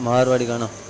Marwari Kaanum.